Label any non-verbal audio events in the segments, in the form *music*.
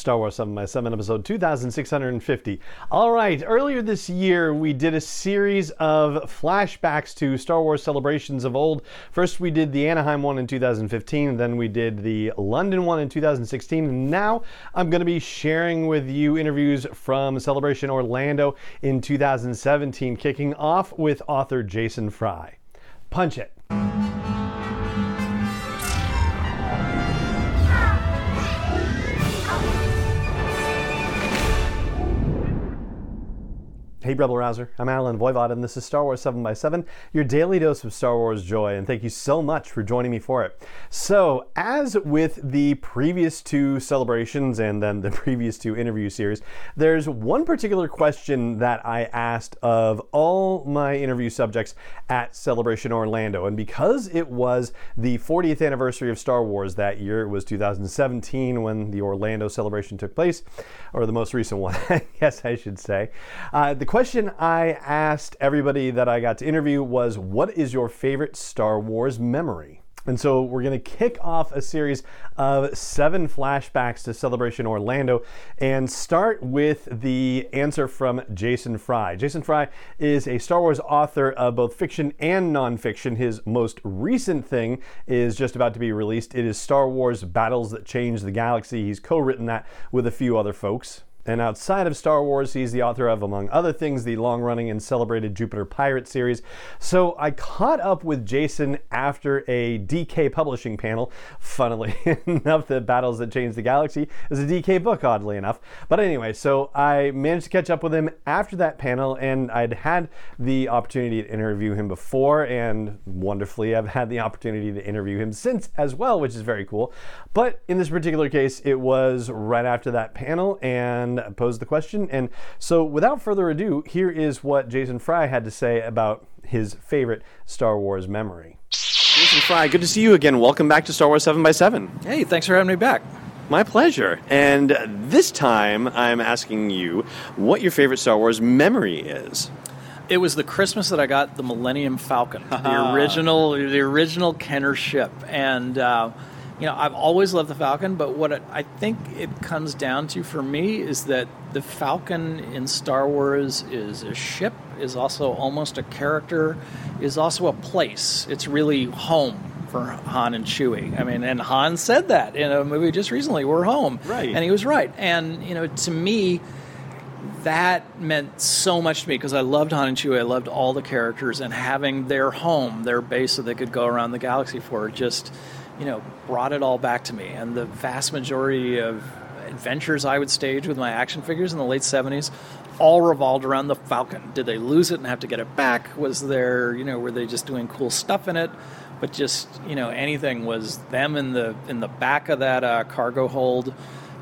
Star Wars 7 by 7 episode 2650. All right, earlier this year we did a series of flashbacks to Star Wars celebrations of old. First we did the Anaheim one in 2015, then we did the London one in 2016, and now I'm going to be sharing with you interviews from Celebration Orlando in 2017, kicking off with author Jason Fry. Punch it. Hey, Rebel Rouser. I'm Allen Voivod, and this is Star Wars 7 by 7 your daily dose of Star Wars joy, and thank you so much for joining me for it. So, as with the previous two celebrations and then the *laughs* previous two interview series, there's one particular question that I asked of all my interview subjects at Celebration Orlando, and because it was the 40th anniversary of Star Wars that year, it was 2017 when the Orlando celebration took place, or the most recent one, *laughs* I guess I should say. Uh, the question I asked everybody that I got to interview was What is your favorite Star Wars memory? And so we're going to kick off a series of seven flashbacks to Celebration Orlando and start with the answer from Jason Fry. Jason Fry is a Star Wars author of both fiction and nonfiction. His most recent thing is just about to be released. It is Star Wars Battles That Change the Galaxy. He's co written that with a few other folks. And outside of Star Wars, he's the author of, among other things, the long running and celebrated Jupiter Pirate series. So I caught up with Jason after a DK publishing panel. Funnily *laughs* enough, The Battles That Changed the Galaxy is a DK book, oddly enough. But anyway, so I managed to catch up with him after that panel, and I'd had the opportunity to interview him before, and wonderfully, I've had the opportunity to interview him since as well, which is very cool. But in this particular case, it was right after that panel, and and posed the question. And so, without further ado, here is what Jason Fry had to say about his favorite Star Wars memory. Jason Fry, good to see you again. Welcome back to Star Wars 7 by 7 Hey, thanks for having me back. My pleasure. And this time, I'm asking you what your favorite Star Wars memory is. It was the Christmas that I got the Millennium Falcon, the original, the original Kenner ship, and uh, you know, I've always loved the Falcon, but what it, I think it comes down to for me is that the Falcon in Star Wars is a ship, is also almost a character, is also a place. It's really home for Han and Chewie. I mean, and Han said that in a movie just recently, "We're home," right? And he was right. And you know, to me, that meant so much to me because I loved Han and Chewie. I loved all the characters, and having their home, their base that they could go around the galaxy for, just you know, brought it all back to me. And the vast majority of adventures I would stage with my action figures in the late 70s all revolved around the Falcon. Did they lose it and have to get it back? Was there, you know, were they just doing cool stuff in it? But just, you know, anything was them in the in the back of that uh, cargo hold,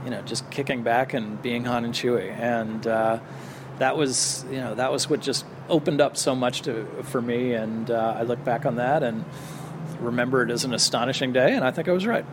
you know, just kicking back and being Han and Chewie. And uh, that was, you know, that was what just opened up so much to for me. And uh, I look back on that and remember it as an astonishing day, and I think I was right.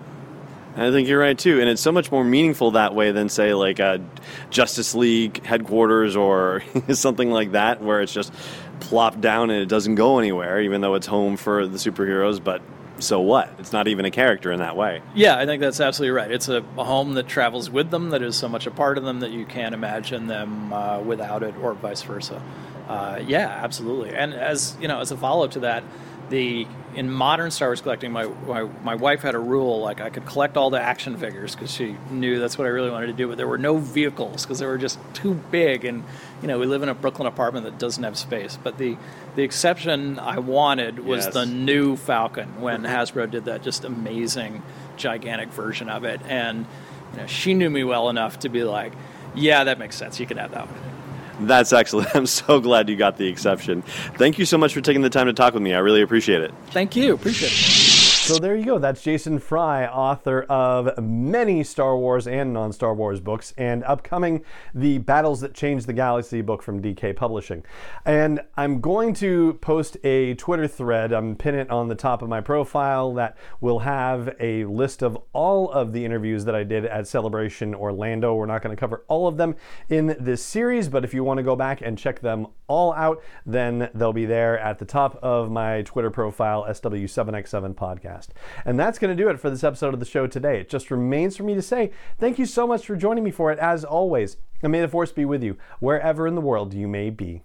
I think you're right too, and it's so much more meaningful that way than say like a Justice League headquarters or *laughs* something like that, where it's just plopped down and it doesn't go anywhere, even though it's home for the superheroes. But so what? It's not even a character in that way. Yeah, I think that's absolutely right. It's a, a home that travels with them, that is so much a part of them that you can't imagine them uh, without it, or vice versa. Uh, yeah, absolutely. And as you know, as a follow up to that, the in modern Star Wars collecting, my, my, my wife had a rule like I could collect all the action figures because she knew that's what I really wanted to do. But there were no vehicles because they were just too big, and you know we live in a Brooklyn apartment that doesn't have space. But the the exception I wanted was yes. the new Falcon when Hasbro did that just amazing, gigantic version of it, and you know she knew me well enough to be like, yeah, that makes sense. You can have that one. That's excellent. *laughs* I'm so glad you got the exception. Thank you so much for taking the time to talk with me. I really appreciate it. Thank you. Appreciate it. So there you go. That's Jason Fry, author of many Star Wars and non Star Wars books, and upcoming The Battles That Changed the Galaxy book from DK Publishing. And I'm going to post a Twitter thread, I'm pin it on the top of my profile, that will have a list of all of the interviews that I did at Celebration Orlando. We're not going to cover all of them in this series, but if you want to go back and check them all out, then they'll be there at the top of my Twitter profile, SW7X7 Podcast. Podcast. And that's going to do it for this episode of the show today. It just remains for me to say thank you so much for joining me for it, as always. And may the force be with you, wherever in the world you may be.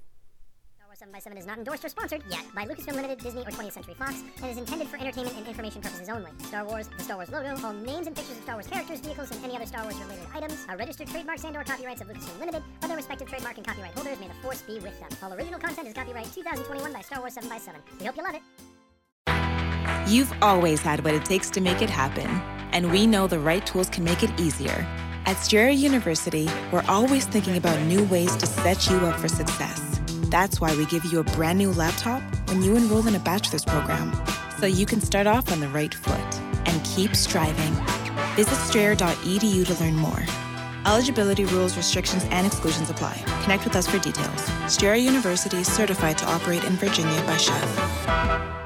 7 by 7 is not endorsed or sponsored yet by Lucasfilm Limited, Disney, or 20th Century Fox, and is intended for entertainment and information purposes only. Star Wars, the Star Wars logo, all names and pictures of Star Wars characters, vehicles, and any other Star Wars related items are registered trademarks and/or copyrights of Lucasfilm Limited or their respective trademark and copyright holders. May the force be with them. All original content is copyright 2021 by Star Wars 7 by 7 We hope you love it. You've always had what it takes to make it happen, and we know the right tools can make it easier. At Strayer University, we're always thinking about new ways to set you up for success. That's why we give you a brand new laptop when you enroll in a bachelor's program, so you can start off on the right foot and keep striving. Visit strayer.edu to learn more. Eligibility rules, restrictions, and exclusions apply. Connect with us for details. Strayer University is certified to operate in Virginia by SCHEV.